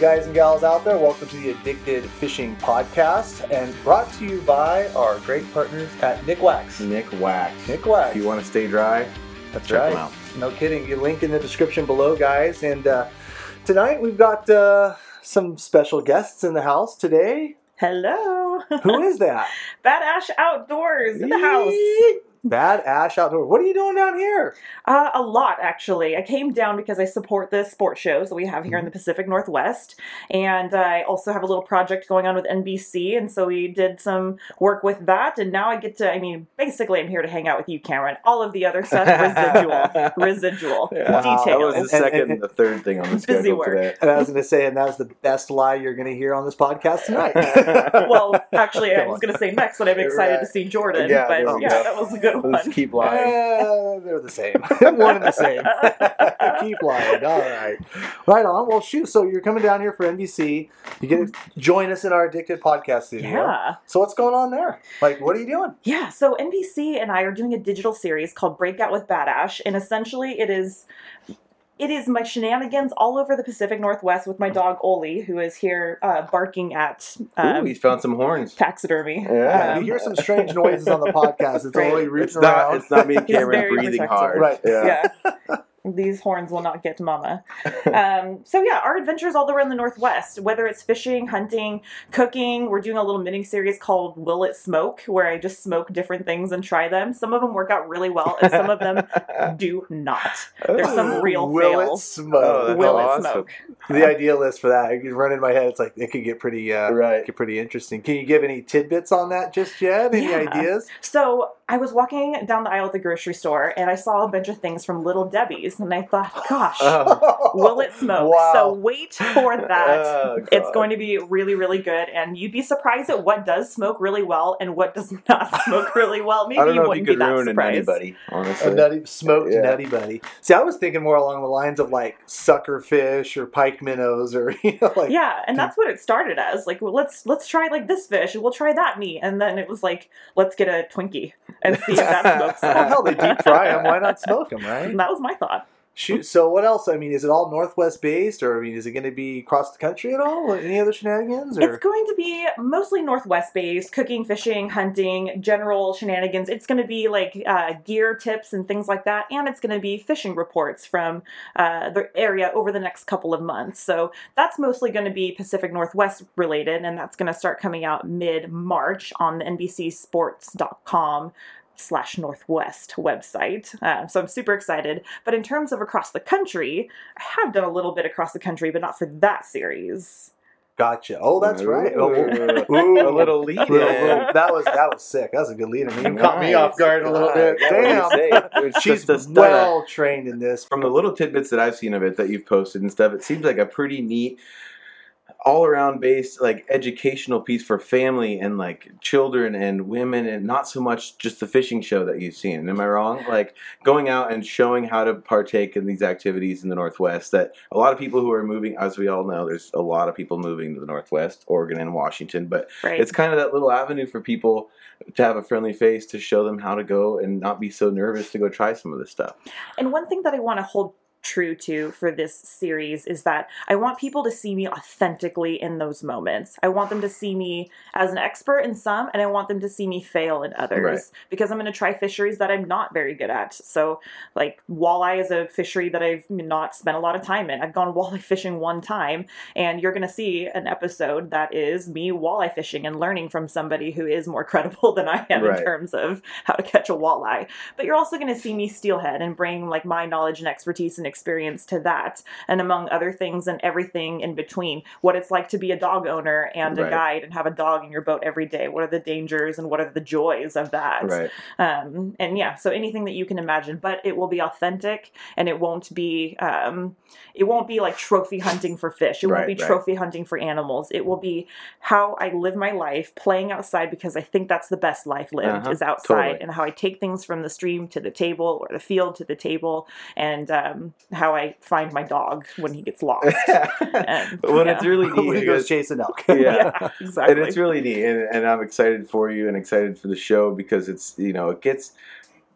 guys and gals out there. Welcome to the Addicted Fishing Podcast, and brought to you by our great partners at Nikwax. Nick Wax. Nikwax. If you want to stay dry, That's check right. them out. No kidding. You link in the description below, guys. And uh, tonight we've got uh, some special guests in the house today. Hello. Who is that? Bad Ash Outdoors in the house. Bad Ash Outdoor. What are you doing down here? Uh, a lot, actually. I came down because I support the sports shows that we have here in the Pacific Northwest. And I also have a little project going on with NBC. And so we did some work with that. And now I get to, I mean, basically, I'm here to hang out with you, Cameron. All of the other stuff, residual. residual. Yeah. That was the second and- and the third thing on the Busy schedule work. today. And I was going to say, and that was the best lie you're going to hear on this podcast tonight. well, actually, I was going to say next that I'm excited Right. to see Jordan. Yeah, but there yeah, that was a good Let's one. keep lying. Uh, they're the same. One and the same. Keep lying. All right. Right on. Well, shoot. So you're coming down here for NBC. You get to join us in our Addicted podcast studio. Yeah. So what's going on there? Like, what are you doing? Yeah, so NBC and I are doing a digital series called Breakout with Badash, and essentially it is it is my shenanigans all over the Pacific Northwest with my dog Oli, who is here uh, barking at Ooh, um, he's found some horns. taxidermy. Yeah. you Um, hear some strange noises on the podcast. It's Right. only rooting It's not. around. It's not me and He's Cameron breathing protective. hard. Right. Yeah. yeah. These horns will not get to mama. Um, so yeah, our adventures all the way around the Northwest, whether it's fishing, hunting, cooking. We're doing a little mini series called "Will It Smoke," where I just smoke different things and try them. Some of them work out really well, and some of them do not. There's some real Will fails. it smoke? Oh, that's Will it smoke? the idea list for that, it could run in my head. It's like it could get pretty, uh, Right. get pretty interesting. Can you give any tidbits on that just yet? Any Yeah. ideas? So I was walking down the aisle at the grocery store, and I saw a bunch of things from Little Debbie's, and I thought, gosh. Oh. Will it smoke? Wow. So wait for oh, that. Oh, It's going to be really, really good, and you'd be surprised at what does smoke really well and what does not smoke really well. Maybe I don't know if you wouldn't could be that ruin surprised. anybody. A nutty smoked Yeah. nutty buddy. See, I was thinking more along the lines of like sucker fish or pike minnows or you know like yeah, and that's what it started as. Like, well, let's let's try like this fish, and we'll try that meat, and then it was like, let's get a Twinkie and see if that smokes. well, hell, they deep fry them. Why not smoke them, right? And that was my thought. Shoot. So what else? I mean, is it all Northwest based, or I mean, is it going to be across the country at all? Any other shenanigans? Or It's going to be mostly Northwest based, cooking, fishing, hunting, general shenanigans. It's going to be like uh, gear tips and things like that. And it's going to be fishing reports from uh, the area over the next couple of months. So that's mostly going to be Pacific Northwest related. And that's going to start coming out mid March on the NBCSports.com slash northwest website uh, so i'm super excited but in terms of across the country i have done a little bit across the country but not for that series gotcha. Oh, that's right. Oh, Ooh. ooh. A little lead. Little- in. little- that was that was sick. That was a good lead. I mean, you caught me off guard a little bit. Yeah, what do you Damn. She's just a well trained in this. from the little tidbits that I've seen of it that you've posted and stuff, it seems like a pretty neat, all around based like educational piece for family and like children and women and not so much just the fishing show that you've seen. Am I wrong? Like going out and showing how to partake in these activities in the Northwest that a lot of people who are moving, as we all know, there's a lot of people moving to the Northwest, Oregon and Washington, but right it's kind of that little avenue for people to have a friendly face to show them how to go and not be so nervous to go try some of this stuff. And one thing that I want to hold true to for this series is that I want people to see me authentically in those moments. I want them to see me as an expert in some, and I want them to see me fail in others Right. because I'm going to try fisheries that I'm not very good at. So, like walleye is a fishery that I've not spent a lot of time in. I've gone walleye fishing one time, and you're going to see an episode that is me walleye fishing and learning from somebody who is more credible than I am Right. in terms of how to catch a walleye but you're also going to see me steelhead and bring like my knowledge and expertise and experience to that and among other things and everything in between. What it's like to be a dog owner and a Right. guide and have a dog in your boat every day. What are the dangers and what are the joys of that? Right. um, and yeah so anything that you can imagine but it will be authentic and it won't be um, it won't be like trophy hunting for fish. It Right, won't be trophy hunting for animals. It will be how i live my life playing outside because i think that's the best life lived Uh-huh, is outside totally. and how i take things from the stream to the table or the field to the table. And um, how i find my dog when he gets lost And, well, yeah. it's really when neat. he goes chasing elk. yeah. exactly And it's really neat, and, and I'm excited for you and excited for the show because it's you know it gets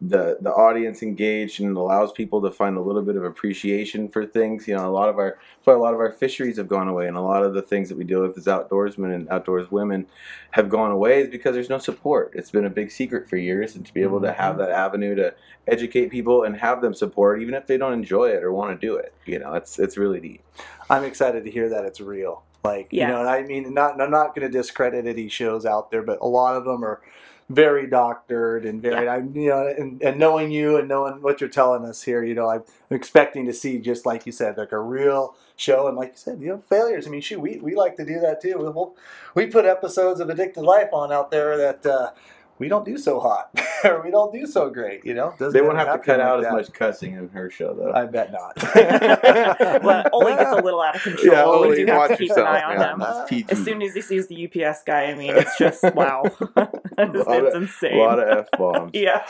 the the audience engaged and allows people to find a little bit of appreciation for things. You know, a lot of our that's why a lot of our fisheries have gone away, and a lot of the things that we deal with as outdoorsmen and outdoors women have gone away is because there's no support. It's been a big secret for years, and to be able to mm-hmm. have that avenue to educate people and have them support, even if they don't enjoy it or want to do it, you know, it's it's really neat. I'm excited to hear that it's real. Like, Yeah. you know, and I mean, not, I'm not going to discredit any shows out there, but a lot of them are very doctored and very, I, you know, and, and knowing you and knowing what you're telling us here, you know, I'm expecting to see, just like you said, like a real show. And like you said, you know, failures. I mean, shoot, we, we like to do that too. We'll, we put episodes of Addicted Life on out there that, uh, we don't do so hot or we don't do so great, you know. Doesn't They won't have to cut out like as that. much cussing in her show, though. I bet not. well, Oli gets a little out of control. yeah, we Oli, do have watch to keep an eye on man. him. It's As soon as he sees the UPS guy, I mean, it's just wow, it's, lot it's of- insane. a lot of f bombs. yeah.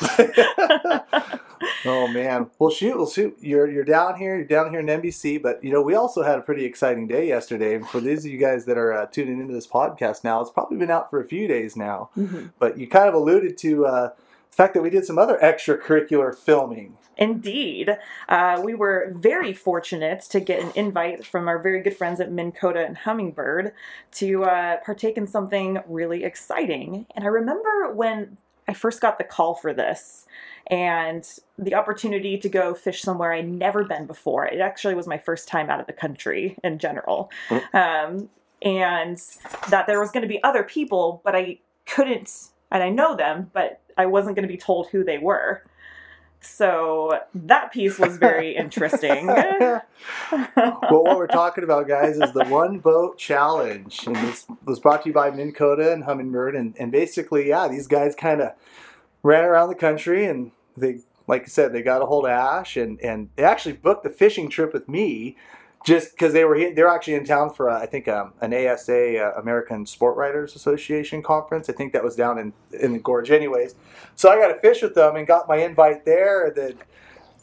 Oh man. Well shoot, well shoot. You're you're down here, you're down here in NBC, but you know, we also had a pretty exciting day yesterday. And for these of you guys that are uh, tuning into this podcast now, it's probably been out for a few days now. Mhm. But you kind of alluded to uh, the fact that we did some other extracurricular filming. Indeed. Uh, we were very fortunate to get an invite from our very good friends at Minn Kota and Humminbird to uh, partake in something really exciting. And I remember when I first got the call for this and the opportunity to go fish somewhere I'd never been before. It actually was my first time out of the country in general. Um, and that there was going to be other people, but I couldn't, and I know them, but I wasn't going to be told who they were. So that piece was very interesting. well, what we're talking about, guys, is the one boat challenge, and this was brought to you by Minn Kota and Humminbird, and, and basically, yeah, these guys kind of ran around the country, and they, like I said, they got a hold of Ash, and and they actually booked the fishing trip with me, just because they were here, they're actually in town for uh, I think um, an ASA uh, American Sport Writers Association conference. I think that was down in in the gorge, anyways. So I got to fish with them and got my invite there, and then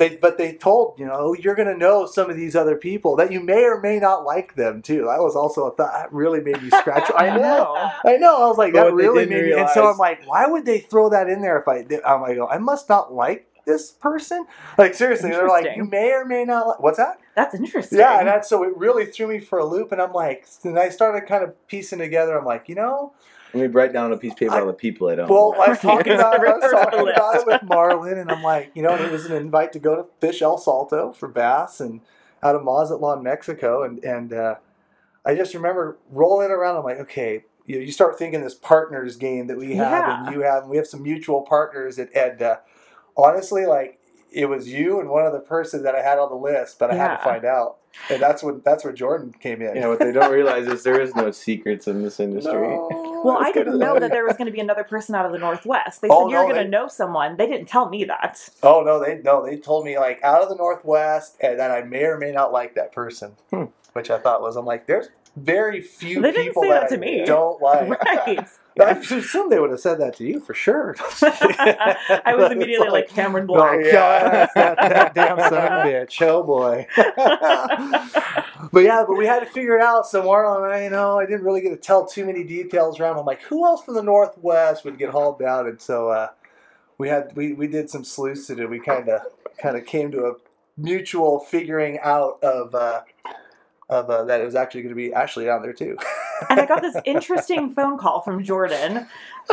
they but they told you know "Oh, you're going to know some of these other people that you may or may not like them too. That was also a thought that really made me scratch. I know. I know. I was like But that really made me and so i'm like why would they throw that in there if i i'm like oh, i must not like this person? Like seriously they're like you may or may not like what's that? That's interesting. yeah and that's so it really threw me for a loop and i'm like and i started kind of piecing together i'm like you know Let me write down on a piece of paper all the people I don't. well, I was talking about, I was Refer to the talking about it with Marlin, and I'm like, you know, it was an invite to go to fish El Salto for bass and out of Mazatlan, Mexico, and and uh, I just remember rolling around. I'm like, okay, you, you start thinking this partners game that we have Yeah. and you have, and we have some mutual partners, and, and uh, honestly, like it was you and one other person that I had on the list, but I had to find out, and that's when that's where Jordan came in. You know what they don't realize is there is no secrets in this industry. No, Well, I didn't know that there was going to be another person out of the Northwest. They said Oh, you're no, going to they- know someone. They didn't tell me that. Oh no, they no, they told me like out of the Northwest, and that I may or may not like that person, Hmm. which I thought was I'm like, there's very few They didn't people say that, that to I me. don't like. Right. I assume they would have said that to you for sure. I was immediately like, Cameron Oh, Black. yeah, that, that damn son of a bitch. Oh boy. but yeah, but we had to figure it out. somewhere. And I, you know, I didn't really get to tell too many details around. I'm like, who else from the Northwest would get hauled down? And so uh, we had we, we did some sleuthing and we kind of kind of came to a mutual figuring out of uh, of uh, that it was actually going to be Ashley down there too. and I got this interesting phone call from Jordan.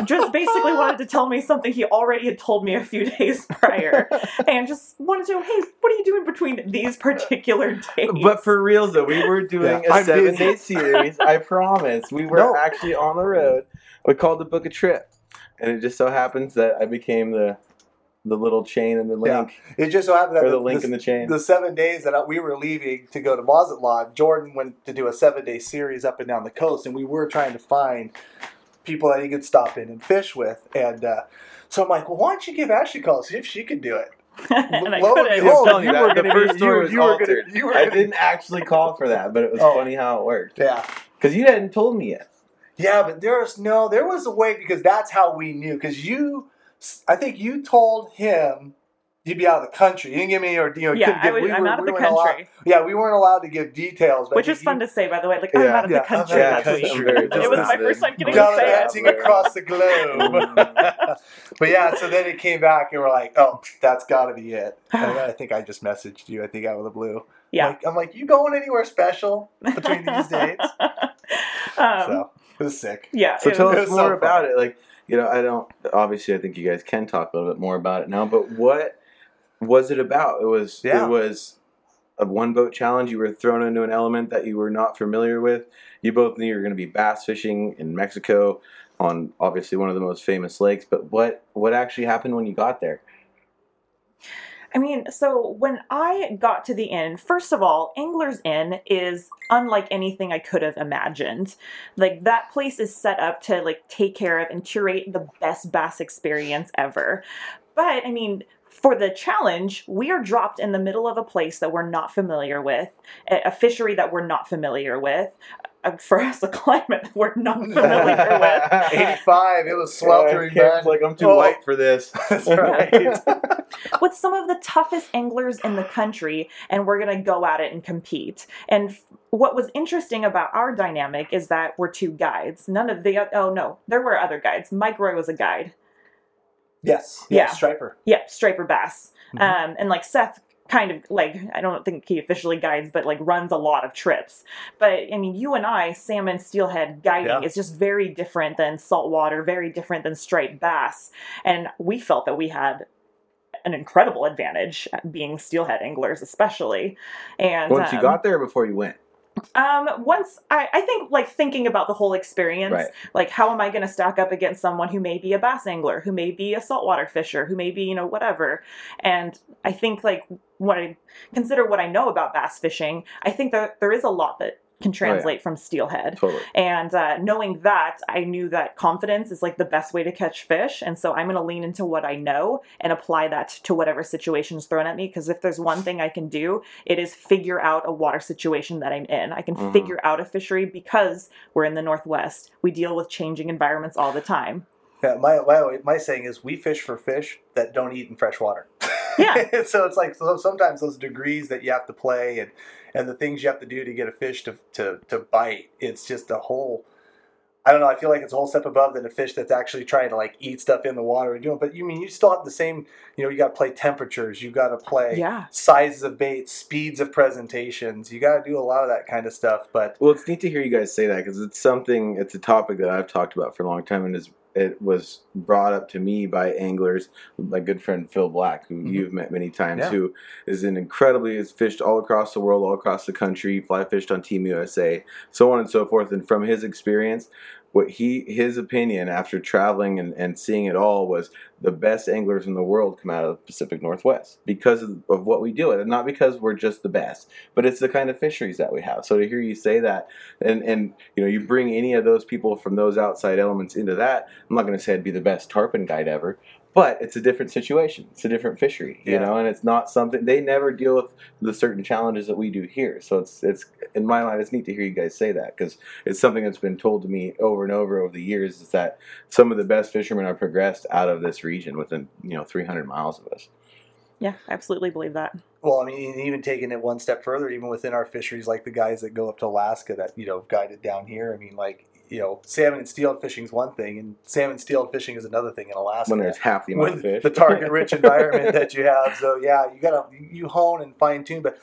Just basically wanted to tell me something he already had told me a few days prior, and just wanted to know, hey, what are you doing between these particular days? But for reals though, we were doing Yeah, a I'm seven busy. day series. I promise. We were No. actually on the road. We called to book a trip, and it just so happens that I became the the little chain in the Yeah. link It just so happened that or the the- link the- in the chain. the seven days that we were leaving to go to Mazatlan, Jordan went to do a seven day series up and down the coast, and we were trying to find people that he could stop in and fish with. And uh, so I'm like, well, why don't you give Ashley a call, see if she could do it? and I Lo and behold, telling you, you were that, the gonna first be- you- was you were gonna- altered. you were I didn't actually call for that, but it was Oh. funny how it worked. Yeah. Because you hadn't told me yet. Yeah, but there's no, there was a way because that's how we knew. Because you, I think you told him he'd be out of the country. You didn't give me or you know you yeah, couldn't I give, was, we I'm were, out of we the weren't allowed- country, yeah, we weren't allowed to give details, but which is think fun to say, by the way. Like I'm out of Yeah, the I'm out of country. Yeah, country. I'm very It was my first time getting Got to say it. dancing across the globe. but yeah, so then it came back and we're like, oh, that's got to be it. And I think I just messaged you. I think out of the blue. Yeah. Like, I'm like, you going anywhere special between these dates? um, so it was sick. yeah. So tell was- us more so about it. Like, you know, I don't. Obviously, I think you guys can talk a little bit more about it now. But what was it about? It was. Yeah. It was a one boat challenge. You were thrown into an element that you were not familiar with. You both knew you were going to be bass fishing in Mexico on obviously one of the most famous lakes. But what what actually happened when you got there? I mean, so when I got to the inn, first of all, Angler's Inn is unlike anything I could have imagined. Like that place is set up to like take care of and curate the best bass experience ever. But I mean, for the challenge, we are dropped in the middle of a place that we're not familiar with, a fishery that we're not familiar with, for us, a climate that we're not familiar with. 85. It was sweltering, I can't- Like I'm too Oh. white for this. That's right. with some of the toughest anglers in the country and we're going to go at it and compete. And f- what was interesting about our dynamic is that we're two guides. None of the oh no, there were other guides. Mike Roy was a guide. yes. Yeah. Yeah. Striper. Yep, Striper Bass. Mhm. Um and like Seth kind of like I don't think he officially guides but like runs a lot of trips. But I mean, you and I, salmon steelhead guiding Yeah. is just very different than saltwater, very different than striped bass. And we felt that we had an incredible advantage being steelhead anglers especially and Once you um, got there, before you went. Um once I, I think like thinking about the whole experience Right. like how am i going to stack up against someone who may be a bass angler who may be a saltwater fisher who may be you know whatever and i think like when i consider what i know about bass fishing i think that there is a lot that can translate from steelhead Totally. and uh, knowing that, I knew that confidence is like the best way to catch fish. And so I'm going to lean into what I know and apply that to whatever situation is thrown at me. Because if there's one thing I can do, it is figure out a water situation that I'm in. I can Mhm. figure out a fishery because we're in the Northwest. We deal with changing environments all the time. Yeah, my, my my saying is we fish for fish that don't eat in fresh water. Yeah. so it's like so sometimes those degrees that you have to play and and the things you have to do to get a fish to to, to bite. It's just a whole. I don't know. I feel like it's a whole step above than a fish that's actually trying to like eat stuff in the water and doing. But you mean you still have the same. You know, you got to play temperatures. You got to play Yeah. sizes of bait, speeds of presentations. You got to do a lot of that kind of stuff. But Well, it's neat to hear you guys say that because it's something. It's a topic that I've talked about for a long time, and is it was brought up to me by anglers. My good friend Phil Black, who Mhm. you've met many times, Yeah. who is an incredibly has fished all across the world, all across the country, fly fished on Team USA, so on and so forth. And from his experience, what he his opinion after traveling and, and seeing it all was the best anglers in the world come out of the Pacific Northwest because of, of what we do, and not because we're just the best, but it's the kind of fisheries that we have. So to hear you say that, and and you know you bring any of those people from those outside elements into that, I'm not going to say I'd be the best tarpon guide ever, but it's a different situation. It's a different fishery, you Yeah. know, and it's not something they never deal with the certain challenges that we do here. So it's it's in my mind, it's neat to hear you guys say that because it's something that's been told to me over and over over the years is that some of the best fishermen are progressed out of this region within you know 300 miles of us. Yeah, I absolutely believe that. Well, I mean, even taking it one step further, even within our fisheries, like the guys that go up to Alaska that you know guided down here. I mean, like you know, salmon and steelhead fishing is one thing, and salmon steelhead fishing is another thing in Alaska. When there's half the amount of fish, the target-rich environment that you have. So yeah, you gotta you hone and fine tune. But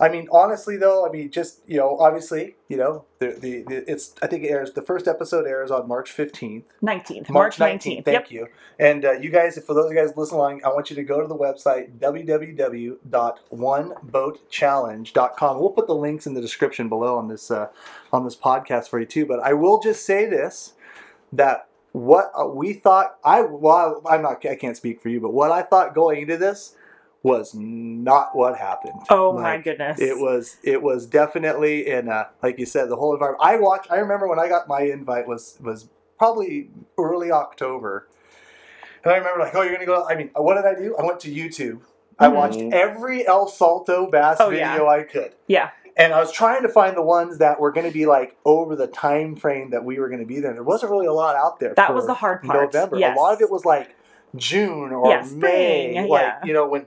I mean, honestly though, I mean, just you know, obviously, you know, the the, the it's I think it airs the first episode airs on March fifteenth. 19th, March March 19th. 19th. Thank Yep. you. And uh, you guys, for those of you guys listening along, I want you to go to the website www.oneboatchallenge.com. We'll put the links in the description below on this uh, on this podcast for you too. But I will just say this: that what uh, we thought, I well, I'm not, I can't speak for you, but what I thought going into this was not what happened. Oh my goodness. it was it was definitely in a like you said the whole environment. I watched. I remember when I got my invite was was probably early October, and I remember like, oh, you're gonna go. I mean, what did I do? I went to YouTube. I Mhm. watched every El Salto bass Oh, video yeah. I could, Yeah. and I was trying to find the ones that were going to be like over the time frame that we were going to be there. There wasn't really a lot out there. That for was the hard part. November. Yes. A lot of it was like June or Yeah, May, like yeah. you know when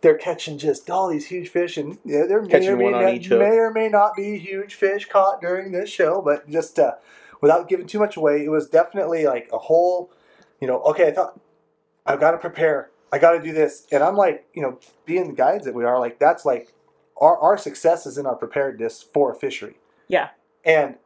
they're catching just all these huge fish, and yeah, there may Catching or, may, not, may or may not be huge fish caught during this show, but just uh, without giving too much away, it was definitely like a whole, you know, okay, I thought I've got to prepare, I got to do this, and I'm like, you know, being the guides that we are, like that's like our our success is in our preparedness for a fishery. Yeah. and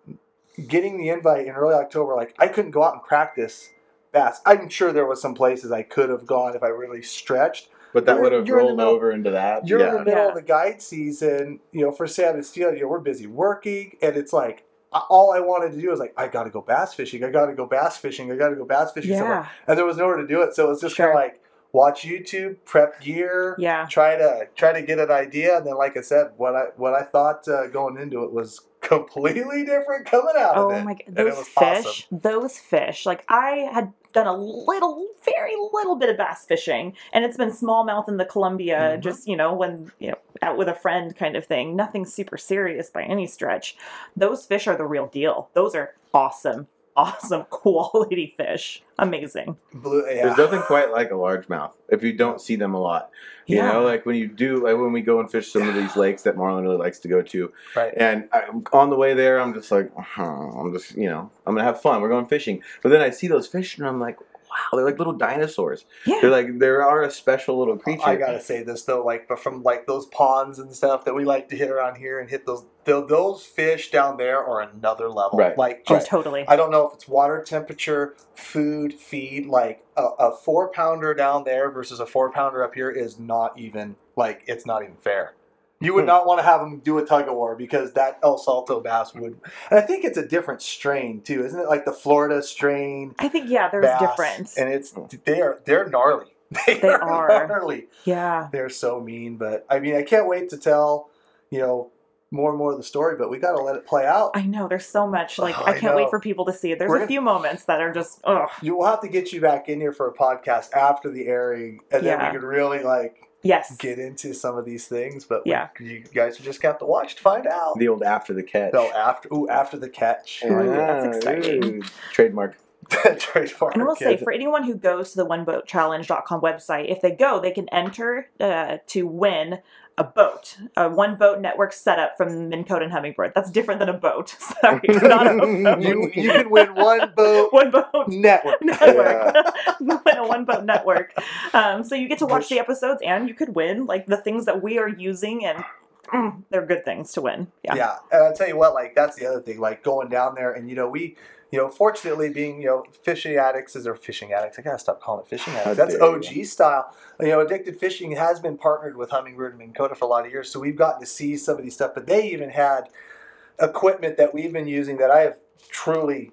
getting the invite in early October, like I couldn't go out and practice bass. I'm sure there was some places I could have gone if I really stretched. But that would have you're in rolled middle- over into that. You're in yeah. the middle Yeah. of the guide season, you know, for Sam and Steel, you know, we're busy working, and it's like all I wanted to do was like, I got to go bass fishing. I got to go bass fishing. I got to go bass fishing somewhere, and there was nowhere to do it. So it was just Sure. kind of like watch YouTube, prep gear, Yeah. try to try to get an idea, and then like I said, what I what I thought uh, going into it was completely different coming out Oh of it. my god, And it those was fish, awesome. those fish. Like I had done a little, very little bit of bass fishing, and it's been smallmouth in the Columbia, Mhm. just you know, when you know, out with a friend kind of thing. Nothing super serious by any stretch. Those fish are the real deal. Those are awesome, awesome quality fish. Amazing. Blue, yeah. There's nothing quite like a largemouth if you don't see them a lot. You Yeah. know, like when you do, like when we go and fish some of these lakes that Marlon really likes to go to, right. and I, on the way there, I'm just like, huh, I'm just, you know, I'm gonna have fun. We're going fishing, but then I see those fish, and I'm like, wow, they're like little dinosaurs. Yeah. They're like, there are a special little creature. I gotta say this though, like, but from like those ponds and stuff that we like to hit around here and hit those, tho- those fish down there are another level. Right. Like, Oh, just totally. I don't know if it's water temperature, food, feed. Like a, a four pounder down there versus a four pounder up here is not even like it's not even fair. You would not want to have them do a tug of war because that El Salto bass would. And I think it's a different strain too, isn't it? Like the Florida strain I think yeah, there's bass, difference, and it's they are they're gnarly. They, They are, are. gnarly. yeah. They're so mean, but I mean, I can't wait to tell you know more and more of the story. But we got to let it play out. I know there's so much. Like Oh, I I can't wait for people to see it. There's We're a gonna- few moments that are just ugh. You will have to get you back in here for a podcast after the airing, and then we could really like Yes. get into some of these things. But Yeah. we, you guys just have to watch to find out. the old after the catch. No, after ooh, after the catch. Ooh, Right. that's exciting. ooh, Trademark. Trademark. And we'll say, for anyone who goes to the oneboatchallenge.com website, if they go, they can enter uh, to win a boat, a one boat network setup from Minn Kota and Humminbird. That's different than a boat. Sorry, not a boat. you you can win one boat one boat network. network. you win a one boat network. Um, so you get to watch the episodes and you could win like the things that we are using, and mm, they're good things to win. Yeah. Yeah, and I'll tell you what, like that's the other thing, like going down there, and you know, we, you know, fortunately being, you know, fishing addicts is or fishing addicts. I gotta stop calling it fishing addicts. That's OG style. You know, addicted fishing has been partnered with Humminbird and Minn for a lot of years, so we've gotten to see some of these stuff. But they even had equipment that we've been using that I have truly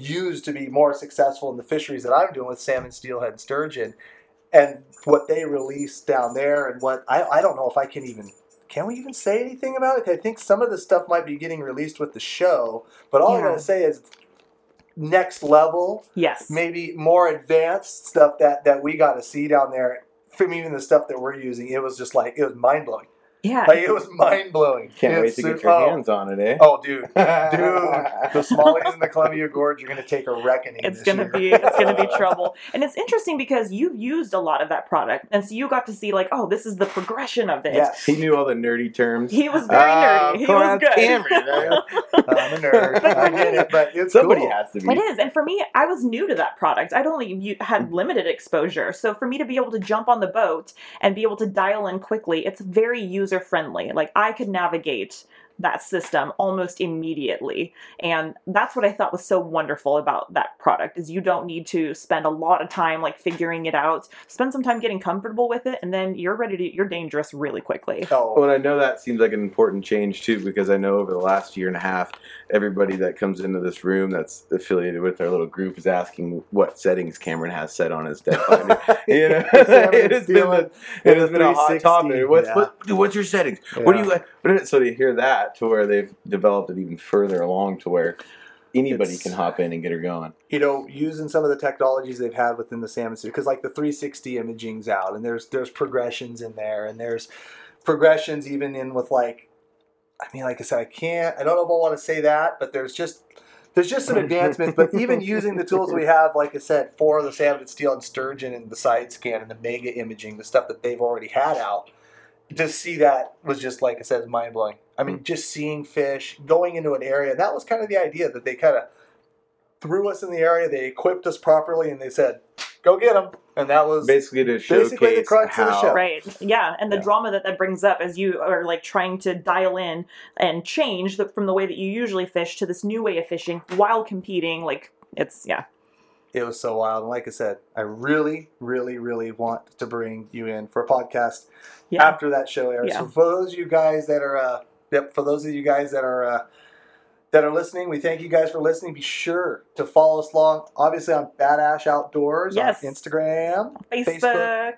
used to be more successful in the fisheries that I'm doing with salmon, steelhead, and sturgeon. And what they released down there, and what I, I don't know if I can even can we even say anything about it? I think some of the stuff might be getting released with the show, but all I'm going to say is next level, Yes. maybe more advanced stuff that that we got to see down there. From even the stuff that we're using, it was just like it was mind blowing. Yeah. Like it was mind blowing. Can't wait to get your hands on it, eh? Oh, dude, dude, the smallies in the Columbia Gorge You're going to take a reckoning. it's gonna be it's gonna be trouble and it's interesting because you've used a lot of that product and so you got to see like oh this is the progression of it Yes, He knew all the nerdy terms. he was very Ah, nerdy he was good Cameron, man. I'm a nerd. I get it, but it's Somebody cool. has to be. it is and for me i was new to that product i'd only had limited exposure so for me to be able to jump on the boat and be able to dial in quickly it's very user friendly like i could navigate that system almost immediately and that's what i thought was so wonderful about that product is you don't need to spend a lot of time like figuring it out spend some time getting comfortable with it and then you're ready to you're dangerous really quickly Oh, Well, I know that seems like an important change too, because I know over the last year and a half, everybody that comes into this room that's affiliated with our little group is asking what settings Cameron has set on his depth finder. you know, it has been, a, it has been a hot topic. What's yeah. what, dude, what's your settings? What do you like? But So to hear that to where they've developed it even further along to where anybody It's- can hop in and get her going. you know, using some of the technologies they've had within the salmon series, because like the 360 imaging's out, and there's there's progressions in there, and there's progressions even in with like, I mean, like I said, I can't, I don't know if I want to say that, but there's just there's just some advancements, but even using the tools we have, like I said, for the salmon, steel, and sturgeon, and the side scan and the mega imaging, the stuff that they've already had out, to see that was just like I said, mind blowing. I mean, just seeing fish going into an area. That was kind of the idea that they kind of threw us in the area. They equipped us properly, and they said, "Go get them." And that was Basically to Basically the showcase crux of the how show. Right. Yeah, and the Yeah. drama that that brings up as you are like trying to dial in and change the, from the way that you usually fish to this new way of fishing while competing. Like it's yeah. It was so wild. And like I said, I really, really, really want to bring you in for a podcast Yeah. after that show airs. Yeah. So for those of you guys that are, uh, yep, for those of you guys that are uh, that are listening, we thank you guys for listening. Be sure to follow us along, obviously on Bad Ash Outdoors Yes. on Instagram. Facebook,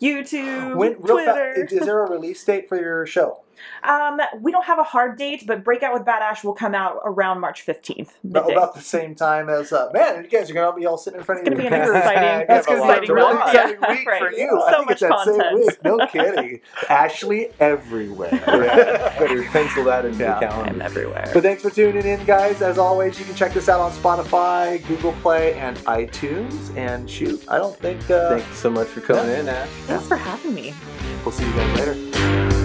YouTube, When, Twitter. fa- is there a release date for your show? Um, we don't have a hard date, but Breakout with Badash will come out around March fifteenth. About, about the same time as uh, man, you guys are gonna be all sitting in front It's of gonna be an exciting, That's gonna exciting be a really month. exciting Yeah, week for right. you. I So think much it's that same content. week. No kidding. Ashley everywhere. Yeah, better pencil that into Yeah. the I'm everywhere. But thanks for tuning in, guys. As always, you can check this out on Spotify, Google Play, and iTunes. And shoot, I don't think uh, Thank you so much for coming in, Ash. Thanks for having me. we'll see you guys later.